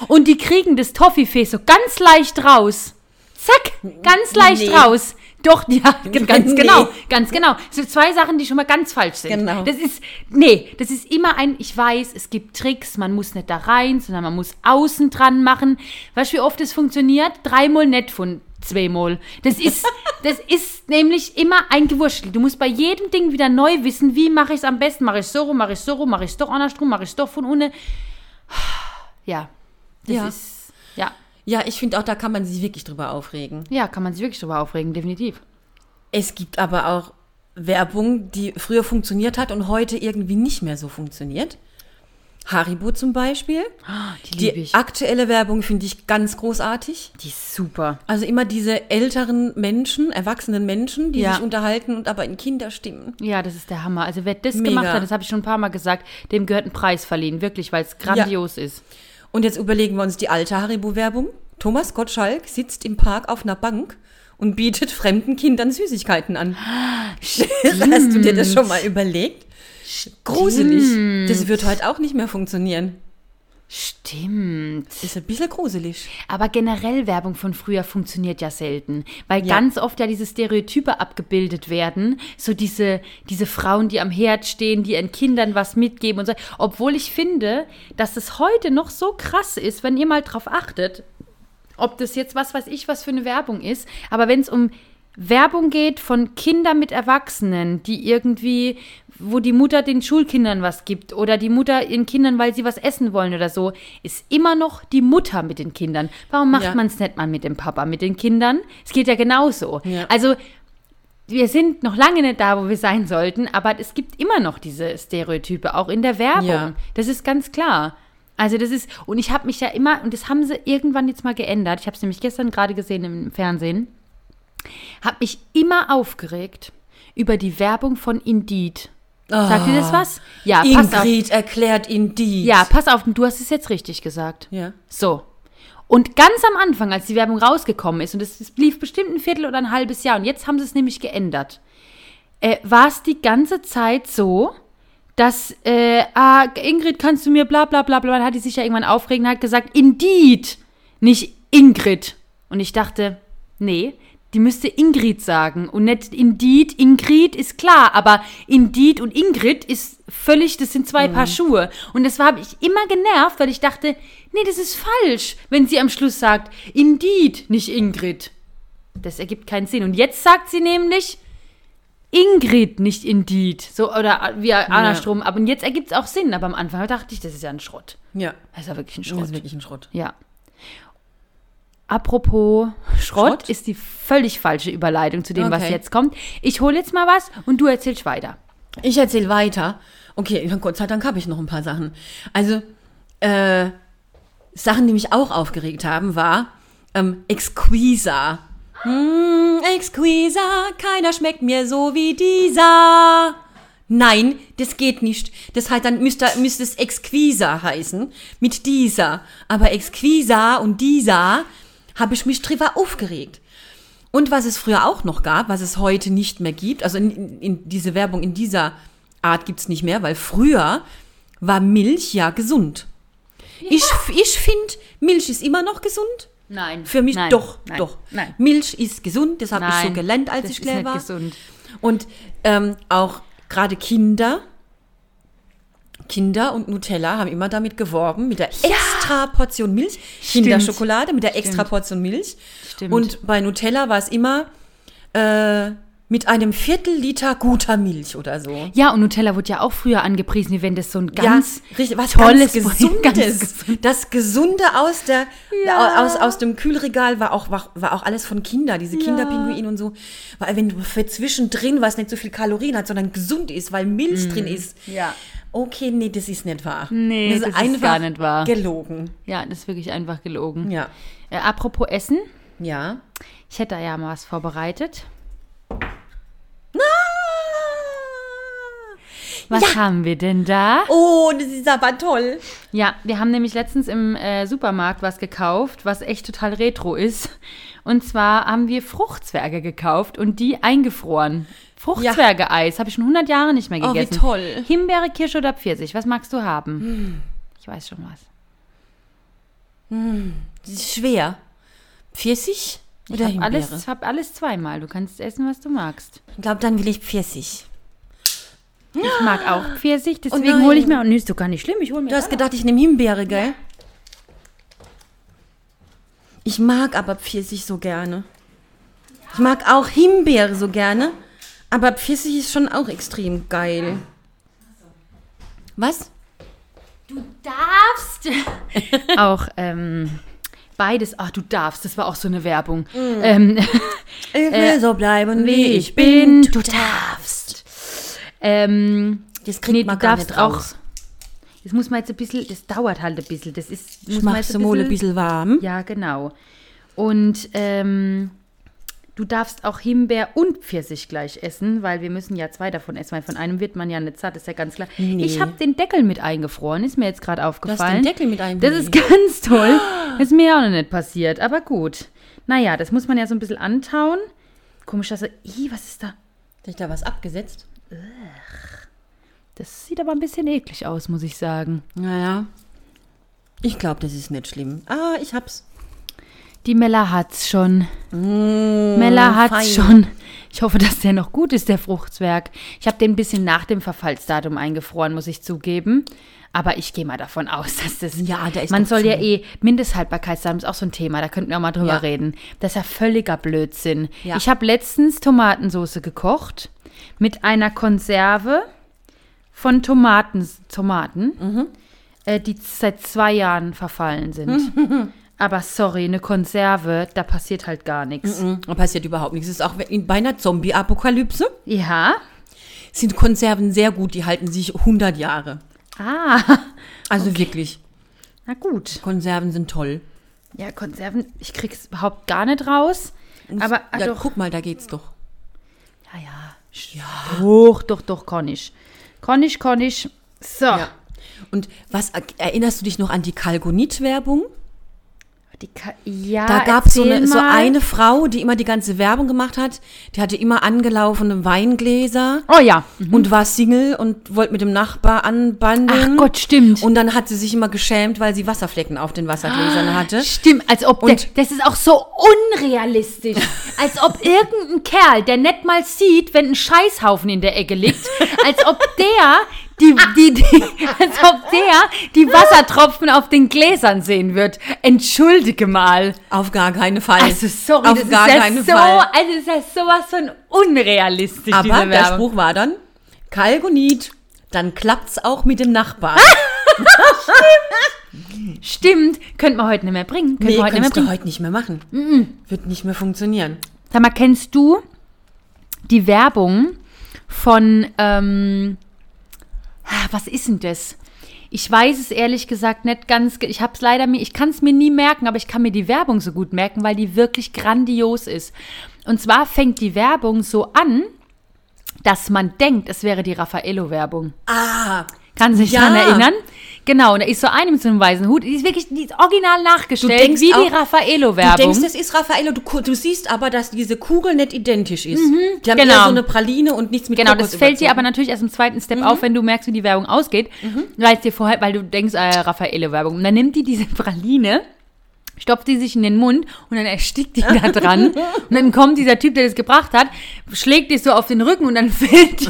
und die kriegen das Toffifee so ganz leicht raus. Zack, ganz leicht Nee. raus. Doch, ja, ganz Nee. genau, ganz genau. So zwei Sachen, die schon mal ganz falsch sind. Genau. Das ist, nee, das ist immer ein, ich weiß, es gibt Tricks, man muss nicht da rein, sondern man muss außen dran machen. Weißt du, wie oft es funktioniert? Dreimal nicht von zweimal. Das ist, das ist nämlich immer ein Gewurschtel. Du musst bei jedem Ding wieder neu wissen, wie mache ich es am besten. Mache ich so rum, mache ich so rum, mache ich es doch andersrum, mache ich es doch von unten. Ja, das Ja. ist, ja. Ja, ich finde auch, da kann man sich wirklich drüber aufregen. Ja, kann man sich wirklich drüber aufregen, definitiv. Es gibt aber auch Werbung, die früher funktioniert hat und heute irgendwie nicht mehr so funktioniert. Haribo zum Beispiel. Die Die ich. aktuelle Werbung finde ich ganz großartig. Die ist super. Also immer diese älteren Menschen, erwachsenen Menschen, die Ja. sich unterhalten und aber in Kinderstimmen. Ja, das ist der Hammer. Also wer das Mega. gemacht hat, das habe ich schon ein paar Mal gesagt, dem gehört ein Preis verliehen, wirklich, weil es grandios ist. Und jetzt überlegen wir uns die alte Haribo-Werbung. Thomas Gottschalk sitzt im Park auf einer Bank und bietet fremden Kindern Süßigkeiten an. Hast du dir das schon mal überlegt? Gruselig. Das wird heute auch nicht mehr funktionieren. Stimmt. Ist ein bisschen gruselig. Aber generell Werbung von früher funktioniert ja selten, weil Ja. ganz oft ja diese Stereotype abgebildet werden, so diese, diese Frauen, die am Herd stehen, die ihren Kindern was mitgeben und so. Obwohl ich finde, dass es heute noch so krass ist, wenn ihr mal drauf achtet, ob das jetzt was weiß ich was für eine Werbung ist, aber wenn es um Werbung geht von Kindern mit Erwachsenen, die irgendwie, wo die Mutter den Schulkindern was gibt oder die Mutter ihren Kindern, weil sie was essen wollen oder so, ist immer noch die Mutter mit den Kindern. Warum macht Ja. man es nicht mal mit dem Papa, mit den Kindern? Es geht ja genauso. Ja. Also wir sind noch lange nicht da, wo wir sein sollten, aber es gibt immer noch diese Stereotype, auch in der Werbung. Ja. Das ist ganz klar. Also das ist, und ich habe mich ja immer, und das haben sie irgendwann jetzt mal geändert, ich habe es nämlich gestern gerade gesehen im Fernsehen, habe mich immer aufgeregt über die Werbung von Indeed. Sagt dir das was? Ja, pass auf. Ingrid erklärt Indeed. Ja, pass auf, du hast es jetzt richtig gesagt. Ja. So. Und ganz am Anfang, als die Werbung rausgekommen ist, und es lief bestimmt ein Viertel oder ein halbes Jahr, und jetzt haben sie es nämlich geändert, äh, war es die ganze Zeit so, dass, äh, ah, Ingrid, kannst du mir bla bla bla bla, dann hat die sich ja irgendwann aufregen und hat gesagt, Indeed, nicht Ingrid. Und ich dachte, nee, die müsste Ingrid sagen und nicht Indeed. Ingrid ist klar, aber Indeed und Ingrid ist völlig, das sind zwei Paar Schuhe. Und das habe ich immer genervt, weil ich dachte, nee, das ist falsch, wenn sie am Schluss sagt, Indeed, nicht Ingrid. Das ergibt keinen Sinn. Und jetzt sagt sie nämlich Ingrid, nicht Indeed. So, oder wie andersrum. Aber jetzt ergibt es auch Sinn. Aber am Anfang dachte ich, das ist ja ein Schrott. Ja. Das ist ja wirklich ein Das Schrott. ist wirklich ein Schrott. Ja. Apropos Schrott, Schrott? ist die völlig falsche Überleitung zu dem, was Okay. jetzt kommt. Ich hole jetzt mal was und du erzählst weiter. Ich erzähle weiter. Okay, Gott sei Dank habe ich noch ein paar Sachen. Also, äh, Sachen, die mich auch aufgeregt haben, war ähm, Exquisa. Hm, Exquisa, keiner schmeckt mir so wie dieser. Nein, das geht nicht. Das heißt, dann müsste, müsste es Exquisa heißen, mit dieser. Aber Exquisa und dieser habe ich mich drüber aufgeregt. Und was es früher auch noch gab, was es heute nicht mehr gibt, also in, in, in diese Werbung in dieser Art gibt es nicht mehr, weil früher war Milch ja gesund. Ich, ich finde, Milch ist immer noch gesund. Nein. Für mich nein, doch, nein, doch. Nein. Milch ist gesund, das habe ich so gelernt, als das ich klein war. gesund. Und ähm, auch gerade Kinder, Kinder und Nutella haben immer damit geworben, mit der extra Portion Milch. Kinderschokolade mit der extra Portion Milch. Stimmt. Und bei Nutella war es immer äh, mit einem Viertel Liter guter Milch oder so. Ja, und Nutella wurde ja auch früher angepriesen, wie wenn das so ein ganz ja, richtig, was tolles, ganz Gesundes. ganz gesund- Das Gesunde aus der Ja. aus, aus dem Kühlregal war auch, war, war auch alles von Kindern, diese Kinderpinguine und so. Weil wenn du für zwischendrin was nicht so viel Kalorien hat, sondern gesund ist, weil Milch drin ist. Ja. Okay, nee, das ist nicht wahr. Nee, das ist gar nicht wahr. Gelogen. Ja, das ist wirklich einfach gelogen. Ja. Äh, apropos Essen, Ja. ich hätte da ja mal was vorbereitet. Was haben wir denn da? Oh, das ist aber toll. Ja, wir haben nämlich letztens im äh, Supermarkt was gekauft, was echt total retro ist. Und zwar haben wir Fruchtzwerge gekauft und die eingefroren. Fruchtzwerge-Eis habe ich schon 100 Jahre nicht mehr Oh, wie gegessen. toll. Himbeere, Kirsche oder Pfirsich? Was magst du haben? Ich weiß schon was. Das ist schwer. Pfirsich Ich oder habe Himbeere? alles, hab alles zweimal. Du kannst essen, was du magst. Ich glaube, dann will ich Pfirsich. Ich mag auch Pfirsich, deswegen nein. hole ich mir. Und nee, ist doch gar nicht schlimm. Ich hole mir. Du hast gedacht, ich nehme Himbeere, gell? Ich mag aber Pfirsich so gerne. Ich mag auch Himbeere so gerne, aber Pfirsich ist schon auch extrem geil. Was? Du darfst. auch ähm, beides. Ach, du darfst. Das war auch so eine Werbung. Ähm, Ich will so bleiben, wie wie ich bin. Du darfst. Ähm, Das kriegt nee, man du gar darfst nicht auch. raus. Das muss man jetzt ein bisschen. Das dauert halt ein bisschen. Das ist. muss Ich man jetzt so mal ein bisschen warm. Ja, genau. Und ähm, du darfst auch Himbeer und Pfirsich gleich essen, weil wir müssen ja zwei davon essen, weil von einem wird man ja nicht satt, ist ja ganz klar. Nee. Ich habe den Deckel mit eingefroren, ist mir jetzt gerade aufgefallen. Deckel mit einem Das ist ganz toll. Das ist mir auch noch nicht passiert, aber gut. Naja, das muss man ja so ein bisschen antauen. Komisch, dass er. Ih, was ist da? Hat ich da was abgesetzt? Das sieht aber ein bisschen eklig aus, muss ich sagen. Naja. Ich glaube, das ist nicht schlimm. Ah, ich hab's. Die Mella hat's schon. Mella hat's fein. schon. Ich hoffe, dass der noch gut ist, der Fruchtzwerg. Ich habe den ein bisschen nach dem Verfallsdatum eingefroren, muss ich zugeben. Aber ich gehe mal davon aus, dass das. Ja, der ist Man soll zu. ja eh. Mindesthaltbarkeitsdatum ist auch so ein Thema, da könnten wir auch mal drüber Ja. reden. Das ist ja völliger Blödsinn. Ja. Ich habe letztens Tomatensauce gekocht mit einer Konserve von Tomaten, Tomaten Mhm. äh, die seit zwei Jahren verfallen sind. Aber sorry, eine Konserve, da passiert halt gar nichts. Mhm, Da passiert überhaupt nichts. Es ist auch in- bei einer Zombie-Apokalypse Ja. sind Konserven sehr gut. Die halten sich 100 Jahre. Ah, Also wirklich. na gut. Konserven sind toll. Ja, Konserven, ich krieg's überhaupt gar nicht raus. Aber ah, ja, doch. guck mal, da geht's doch. Ja, ja. Ja. Doch, doch, doch, kann ich. Kann ich. So. Ja. Und was erinnerst du dich noch an die Kalgonit-Werbung? Die Ka ja, Da gab es so eine, so eine Frau, die immer die ganze Werbung gemacht hat. Die hatte immer angelaufene Weingläser Oh ja. und war Single und wollte mit dem Nachbar anbandeln. Ach Gott, stimmt. Und dann hat sie sich immer geschämt, weil sie Wasserflecken auf den Wassergläsern hatte. Stimmt, als ob der, Und- das ist auch so unrealistisch. als ob irgendein Kerl, der nicht mal sieht, wenn ein Scheißhaufen in der Ecke liegt, als ob der die, die, die, als ob der die Wassertropfen auf den Gläsern sehen wird. Entschuldige mal. Auf gar keinen Fall. Also sorry, auf das gar ist ja keinen so, Fall. also das ist ja sowas von unrealistisch, Aber der. Spruch war dann, Kalgonit, dann klappt's auch mit dem Nachbarn. Stimmt, könnte man heute nicht mehr bringen. Könnte nee, man heute nicht mehr du heute nicht mehr machen. Wird nicht mehr funktionieren. Sag mal, kennst du die Werbung von, ähm, was ist denn das? Ich weiß es ehrlich gesagt nicht ganz, ich habe es leider mir, ich kann es mir nie merken, aber ich kann mir die Werbung so gut merken, weil die wirklich grandios ist. Und zwar fängt die Werbung so an, dass man denkt, es wäre die Raffaello-Werbung. Ah, Kann sich Ja. daran erinnern? Genau, und da ist so eine mit so einem weißen Hut. Die ist wirklich die ist original nachgestellt, denkst wie die auch- Du Raffaello-Werbung. denkst, das ist Raffaello, du, du siehst aber, dass diese Kugel nicht identisch ist. Die haben genau. eher so eine Praline und nichts mit Genau, Kokos das fällt dir aber überzogen. natürlich erst im zweiten Mhm. Step auf, wenn du merkst, wie die Werbung ausgeht. Weil es dir vorher, weil du denkst, äh, Raffaele-Werbung. Und dann nimmt die diese Praline, stopft die sich in den Mund und dann erstickt die da dran. und dann kommt dieser Typ, der das gebracht hat, schlägt dich so auf den Rücken und dann fällt die,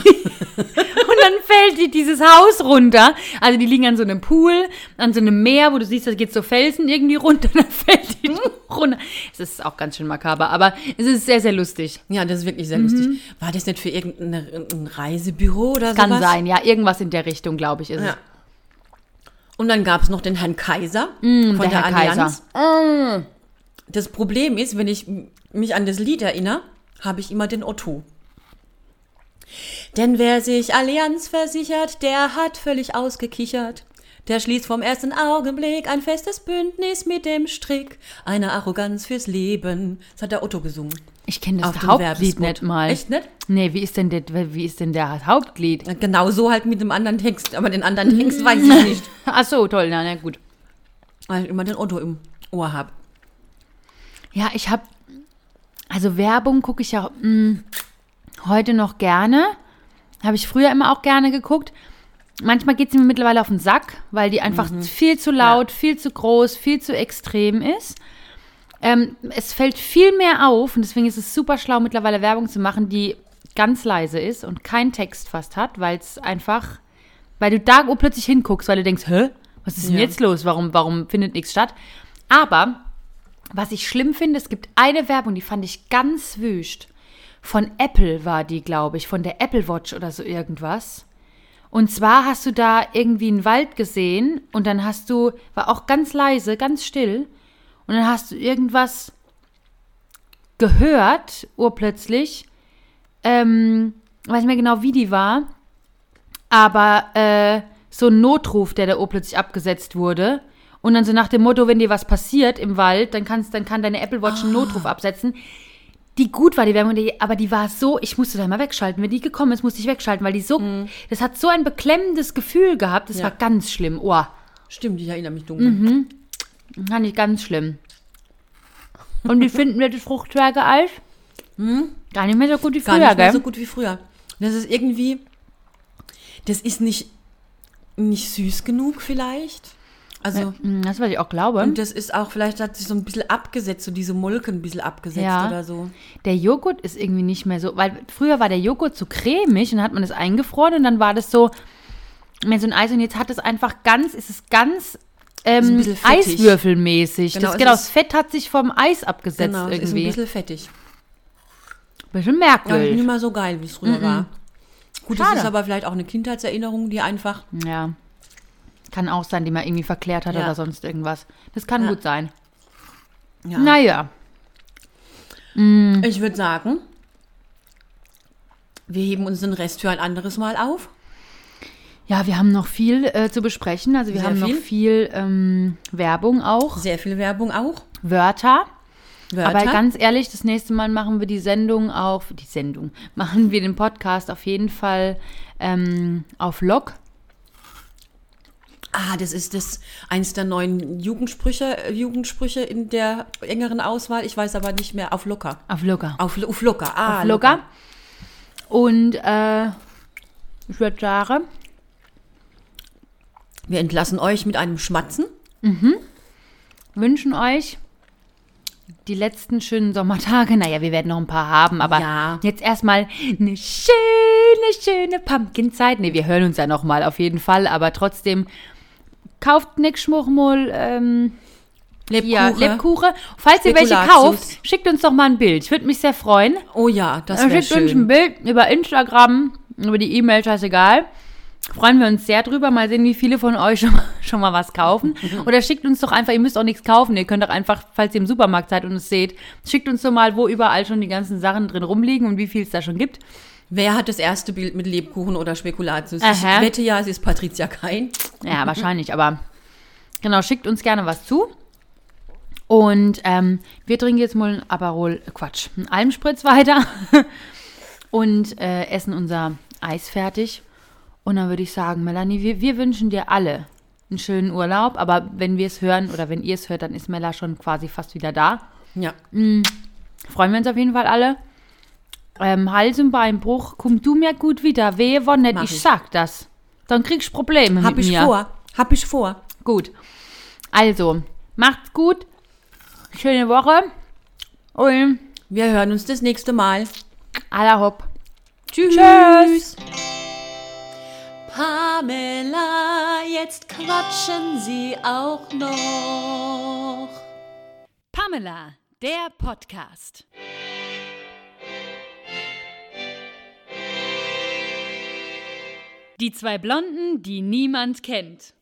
und dann fällt die dieses Haus runter. Also die liegen an so einem Pool, an so einem Meer, wo du siehst, da geht so Felsen irgendwie runter, und dann fällt die runter. Es ist auch ganz schön makaber, aber es ist sehr, sehr lustig. Ja, das ist wirklich sehr lustig. War das nicht für irgendein ein Reisebüro oder Kann sowas? sein, ja, irgendwas in der Richtung, glaube ich, ist Ja. es. Und dann gab es noch den Herrn Kaiser von Mm, der der, Herr Allianz. Kaiser. Das Problem ist, wenn ich mich an das Lied erinnere, habe ich immer den Otto. Denn wer sich Allianz versichert, der hat völlig ausgekichert. Der schließt vom ersten Augenblick ein festes Bündnis mit dem Strick einer Arroganz fürs Leben. Das hat der Otto gesungen. Ich kenne das Hauptlied nicht mal. Echt nicht? Nee, wie ist denn der, wie ist denn der Hauptlied? Genau so halt mit dem anderen Text. Aber den anderen Text weiß ich nicht. Ach so, toll, na, na gut. Weil ich immer den Otto im Ohr habe. Ja, ich habe, also Werbung gucke ich ja mh, heute noch gerne. Habe ich früher immer auch gerne geguckt. Manchmal geht sie mir mittlerweile auf den Sack, weil die einfach viel zu laut, viel zu groß, viel zu extrem ist. Ähm, es fällt viel mehr auf und deswegen ist es super schlau, mittlerweile Werbung zu machen, die ganz leise ist und keinen Text fast hat, weil es einfach, weil du da plötzlich hinguckst, weil du denkst, hä, was ist denn Ja. jetzt los? Warum, warum findet nichts statt? Aber was ich schlimm finde, es gibt eine Werbung, die fand ich ganz wüst. Von Apple war die, glaube ich, von der Apple Watch oder so irgendwas. Und zwar hast du da irgendwie einen Wald gesehen und dann hast du, war auch ganz leise, ganz still. Und dann hast du irgendwas gehört, urplötzlich. Ähm, weiß nicht mehr genau, wie die war. Aber äh, so ein Notruf, der da urplötzlich abgesetzt wurde. Und dann so nach dem Motto, wenn dir was passiert im Wald, dann, kannst, dann kann deine Apple Watch einen Notruf absetzen. die gut war, die Werbung, aber die war so, ich musste da mal wegschalten. Wenn die gekommen ist, musste ich wegschalten, weil die so, das hat so ein beklemmendes Gefühl gehabt, das Ja. war ganz schlimm. Oh, Stimmt, ich erinnere mich dunkel. Mhm. Fand ich ganz schlimm. Und wie finden wir das Fruchtwerke-Eis? Gar nicht mehr so gut wie Hm? Gar früher, nicht mehr gell? so gut wie früher. Das ist irgendwie, das ist nicht, nicht süß genug vielleicht. Also, Mm, Das, was ich auch glaube. und das ist auch, vielleicht hat sich so ein bisschen abgesetzt, so diese Molke ein bisschen abgesetzt Ja. oder so. Der Joghurt ist irgendwie nicht mehr so, weil früher war der Joghurt so cremig und dann hat man das eingefroren und dann war das so mehr so ein Eis und jetzt hat es einfach ganz, ist es ganz ähm. Eiswürfelmäßig. Genau, das, genau, das Fett hat sich vom Eis abgesetzt Genau, es ist ein irgendwie. bisschen fettig. bisschen Ja, nicht merkwürdig. mehr so geil, wie es früher war. Gut, das Schade. ist aber vielleicht auch eine Kindheitserinnerung, die einfach, Ja. Kann auch sein, die man irgendwie verklärt hat Ja. oder sonst irgendwas. Das kann Ja. gut sein. ja. Naja. Ich würde sagen, wir heben uns den Rest für ein anderes Mal auf. Ja, wir haben noch viel äh, zu besprechen. Also wir Sehr haben viel. noch viel ähm, Werbung auch. Sehr viel Werbung auch. Wörter. Wörter. Aber ganz ehrlich, das nächste Mal machen wir die Sendung auf, die Sendung, machen wir den Podcast auf jeden Fall ähm, auf Log. ah, das ist das eins der neuen Jugendsprüche, äh, Jugendsprüche in der engeren Auswahl. Ich weiß aber nicht mehr auf locker. Auf Logger. Auf, auf locker. Ah, auf Logger. Und äh, ich würde sagen, Wir entlassen euch mit einem Schmatzen. wünschen euch die letzten schönen Sommertage. Naja, wir werden noch ein paar haben, aber Ja. jetzt erstmal eine schöne, schöne Pumpkinzeit. Ne, wir hören uns ja noch mal auf jeden Fall, aber trotzdem kauft nix Schmuchmull, ähm, Lebkuchen. ja, Lebkuchen. Falls ihr welche kauft, schickt uns doch mal ein Bild. Ich würde mich sehr freuen. Oh ja, das wäre schickt uns ein schön. Bild über Instagram, über die E-Mail, scheißegal. Freuen wir uns sehr drüber. Mal sehen, wie viele von euch schon mal, schon mal was kaufen. Oder schickt uns doch einfach, ihr müsst auch nichts kaufen. Ihr könnt doch einfach, falls ihr im Supermarkt seid und es seht, schickt uns doch mal, wo überall schon die ganzen Sachen drin rumliegen und wie viel es da schon gibt. Wer hat das erste Bild mit Lebkuchen oder Spekulatius? Aha. Ich wette ja, es ist Patricia Kein. Ja, wahrscheinlich, aber genau, schickt uns gerne was zu. Und ähm, wir trinken jetzt mal ein Aperol, Quatsch, einen Almspritz weiter und äh, essen unser Eis fertig. Und dann würde ich sagen, Melanie, wir, wir wünschen dir alle einen schönen Urlaub. Aber wenn wir es hören oder wenn ihr es hört, dann ist Mella schon quasi fast wieder da. Ja. Freuen wir uns auf jeden Fall alle. Ähm, Hals- und Beinbruch, komm du mir gut wieder. Wehe, wann nicht, ich ich. sag das. Dann kriegst du Probleme Hab mit ich mir. vor. Hab ich vor. Gut. Also, macht's gut. Schöne Woche. Und Wir hören uns das nächste Mal. aller hopp. Tschüss. Tschüss. Pamela, jetzt quatschen Sie auch noch. Pamela, der Podcast. Die zwei Blonden, die niemand kennt.